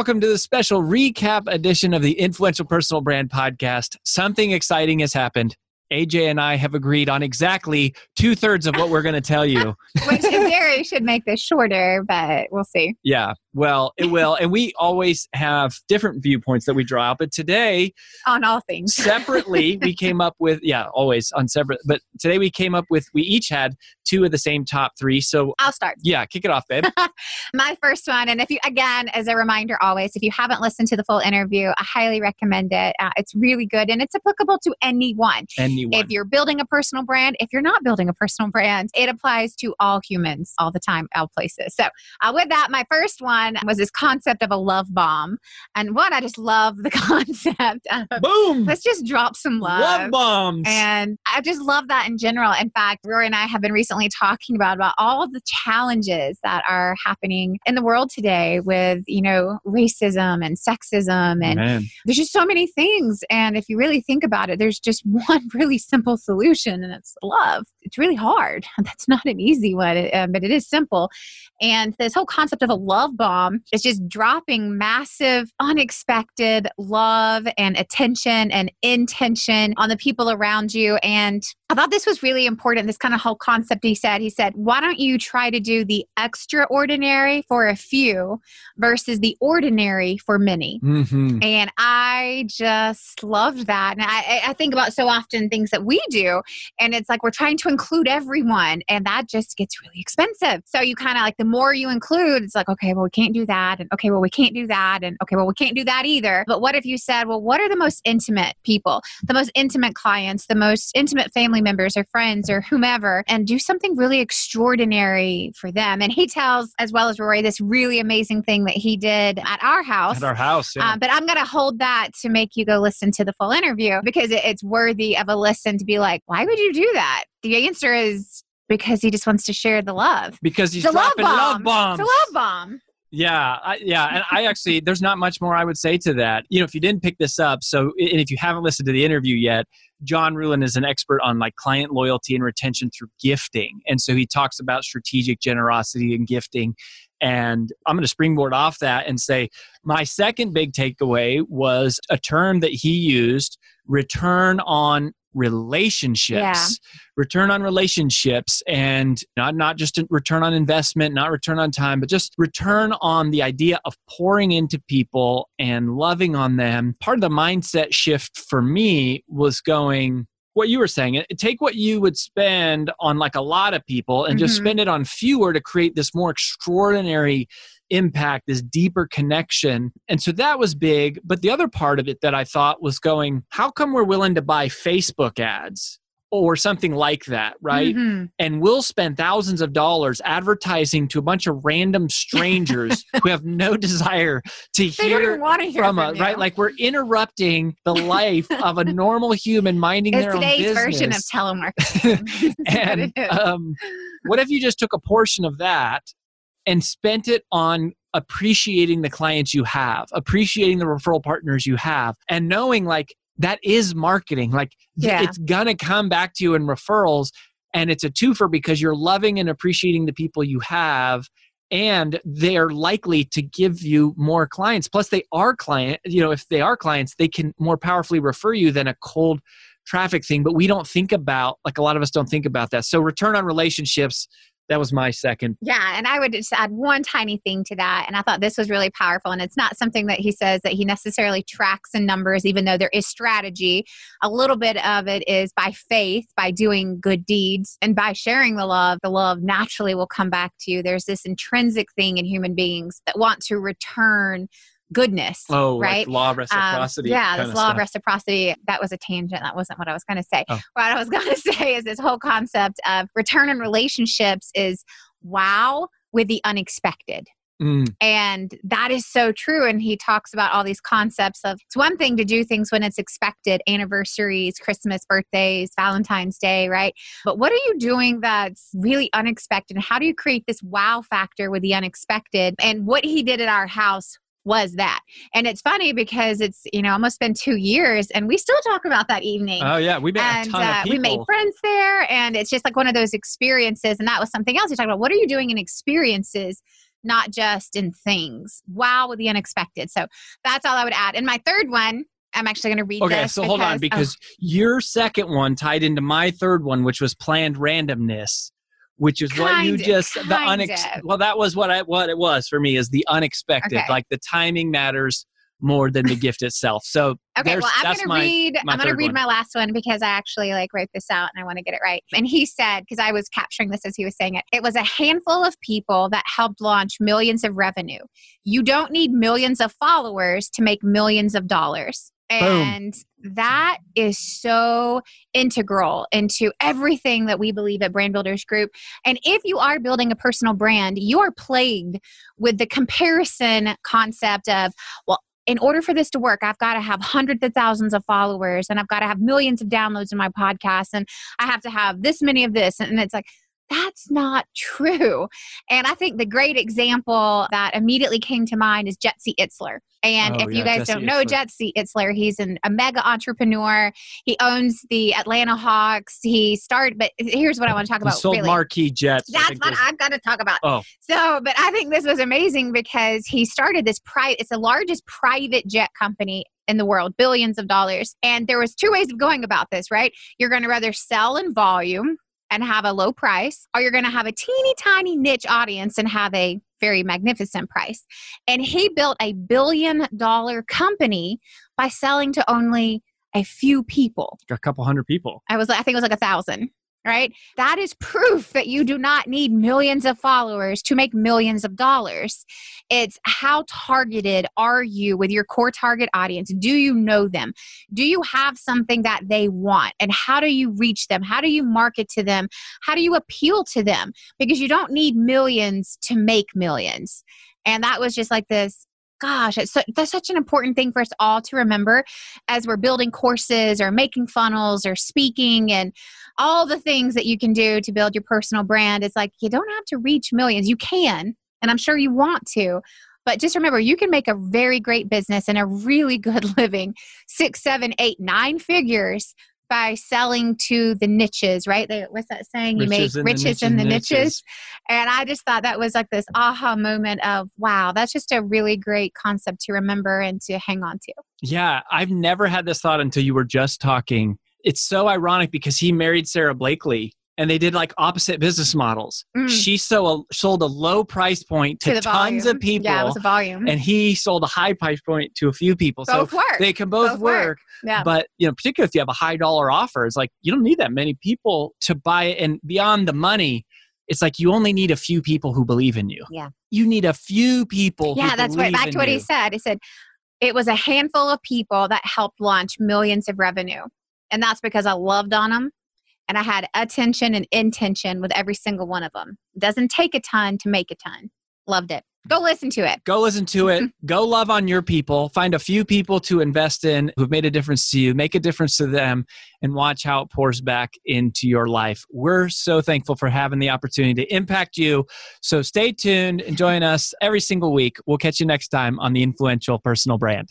Welcome to the special recap edition of the Influential Personal Brand Podcast. Something exciting has happened. AJ and I have agreed on exactly two thirds of what we're going to tell you. Which in theory should make this shorter, but we'll see. Yeah, well, it will. and we always have different viewpoints that we draw out. But today, on all things, separately, we came up with, yeah, always on separate. But today we came up with, we each had two of the same top three. So I'll start. Yeah, kick it off, babe. My first one. And if you, again, as a reminder, always, if you haven't listened to the full interview, I highly recommend it. Uh, it's really good and it's applicable to anyone. Anyone. If you're building a personal brand, if you're not building a personal brand, it applies to all humans all the time, all places. So, uh, with that, my first one was this concept of a love bomb. And one, I just love the concept. Of, Boom! Let's just drop some love. Love bombs. And I just love that in general. In fact, Rory and I have been recently talking about, about all the challenges that are happening in the world today with, you know, racism and sexism. And Man. there's just so many things. And if you really think about it, there's just one really simple solution, and it's love. It's really hard. That's not an easy one, uh, but it is simple. And this whole concept of a love bomb is just dropping massive, unexpected love and attention and intention on the people around you. And I thought this was really important. This kind of whole concept he said. He said, Why don't you try to do the extraordinary for a few versus the ordinary for many? Mm-hmm. And I just loved that. And I, I think about so often things that we do, and it's like we're trying to include everyone, and that just gets really expensive. So you kind of like the more you include, it's like, okay, well, we can't do that. And okay, well, we can't do that. And okay, well, we can't do that either. But what if you said, well, what are the most intimate people, the most intimate clients, the most intimate family members or friends or whomever, and do something really extraordinary for them? And he tells, as well as Rory, this really amazing thing that he did at our house. At our house, yeah. Uh, but I'm going to hold that to make you go listen to the full interview because it's worthy of a listen to be like, why would you do that? The answer is because he just wants to share the love. Because he's it's dropping love, love bombs. It's a love bomb. Yeah, I, yeah, and I actually there's not much more I would say to that. You know, if you didn't pick this up, so and if you haven't listened to the interview yet, John Ruhlin is an expert on like client loyalty and retention through gifting, and so he talks about strategic generosity and gifting. And I'm going to springboard off that and say my second big takeaway was a term that he used return on relationships yeah. return on relationships and not not just return on investment not return on time but just return on the idea of pouring into people and loving on them part of the mindset shift for me was going what you were saying take what you would spend on like a lot of people and mm-hmm. just spend it on fewer to create this more extraordinary impact, this deeper connection. And so that was big. But the other part of it that I thought was going, how come we're willing to buy Facebook ads? or something like that, right? Mhm. And we'll spend thousands of dollars advertising to a bunch of random strangers who have no desire to hear to hear from from us, right? Like we're interrupting the life of a normal human minding it's their own business. today's version of telemarketing. And um, what if you just took a portion of that and spent it on appreciating the clients you have, appreciating the referral partners you have, and knowing like that is marketing. Like Yeah. it's gonna come back to you in referrals, and it's a twofer because you're loving and appreciating the people you have. And they're likely to give you more clients. Plus, they are client. You know, if they are clients, they can more powerfully refer you than a cold traffic thing. But we don't think about like a lot of us don't think about that. So, return on relationships. That was my second. Yeah, and I would just add one tiny thing to that. And I thought this was really powerful. And it's not something that he says that he necessarily tracks in numbers, even though there is strategy. A little bit of it is by faith, by doing good deeds, and by sharing the love. The love naturally will come back to you. There's this intrinsic thing in human beings that want to return goodness. Oh, right. like law of Um, reciprocity. yeah, this law of reciprocity. That was a tangent. That wasn't what I was going to say. Oh. What I was going to say is this whole concept of return in relationships is wow with the unexpected. Mm, And that is so true. And he talks about all these concepts of it's one thing to do things when it's expected anniversaries, Christmas, birthdays, Valentine's Day, right? But what are you doing that's really unexpected? And how do you create this wow factor with the unexpected? And what he did at our house was that. And it's funny because it's, you know, almost been two years and we still talk about that evening. Oh yeah, we met and a ton uh, of people. we made friends there and it's just like one of those experiences and that was something else you talked about. What are you doing in experiences not just in things? Wow with the unexpected. So that's all i would add. And my third one i'm actually going to read Okay, so hold on oh, because your second one tied into my third one, which was planned randomness, which is what you Kind- just the kind unex. Well, that was what I what it was for me is the unexpected. Okay. Like the timing matters more than the gift itself. So Okay, well, I'm to my- read. my I'm going to read one. my last one because I actually like wrote this out and I want to get it right. And he said, because I was capturing this as he was saying it, it was a handful of people that helped launch millions of revenue. You don't need millions of followers to make millions of dollars. And that is so integral into everything that we believe at Brand Builders Group. And if you are building a personal brand, you are plagued with the comparison concept of, well, in order for this to work, I've got to have hundreds of thousands of followers and I've got to have millions of downloads in my podcast and I have to have this many of this. And it's like, that's not true. And I think the great example that immediately came to mind is Jesse Itzler. And Oh, if you guys Jesse don't know Itzler. Jesse Itzler, he's an, a mega entrepreneur. He owns the Atlanta Hawks. He started, but here's what I want to talk he about. sold really. Marquis Jets. That's what I've got to talk about. Oh. So, but I think this was amazing because he started this private, it's the largest private jet company in the world, billions of dollars. And there was two ways of going about this, right? You're going to rather sell in volume and have a low price, or you're going to have a teeny tiny niche audience and have a very magnificent price. And he built a billion dollar company by selling to only a few people. a couple hundred people. I was I think it was like a thousand, right? That is proof that you do not need millions of followers to make millions of dollars. It's how targeted are you with your core target audience? Do you know them? Do you have something that they want? And how do you reach them? How do you market to them? How do you appeal to them? Because you don't need millions to make millions. And that was just like this gosh, so, that's such an important thing for us all to remember as we're building courses or making funnels or speaking and all the things that you can do to build your personal brand. It's like you don't have to reach millions. You can, and I'm sure you want to. But just remember, you can make a very great business and a really good living six, seven, eight, nine figures by selling to the niches, right? They, what's that saying? You make in the riches niche in the and niches. And I just thought that was like this aha moment of, wow, that's just a really great concept to remember and to hang on to. Yeah, I've never had this thought until you were just talking. It's so ironic because he married Sara Blakely and they did like opposite business models. Mm. She sold a, sold a low price point to, the tons volume. of people Yeah, it was a volume. and he sold a high price point to a few people. both so work. they can both, Both work. work. yeah. But you know, particularly if you have a high dollar offer, it's like you don't need that many people to buy it. And beyond the money, it's like you only need a few people who believe in you. Yeah. You need a few people. who yeah, that's what believe back to what you. he said. He said it was a handful of people that helped launch millions of revenue. And that's because I loved on them And I had attention and intention with every single one of them. It doesn't take a ton to make a ton. Loved it. Go listen to it. Go listen to it. Go love on your people. Find a few people to invest in who've made a difference to you. Make a difference to them and watch how it pours back into your life. We're so thankful for having the opportunity to impact you. So stay tuned and join us every single week. We'll catch you next time on the Influential Personal Brand.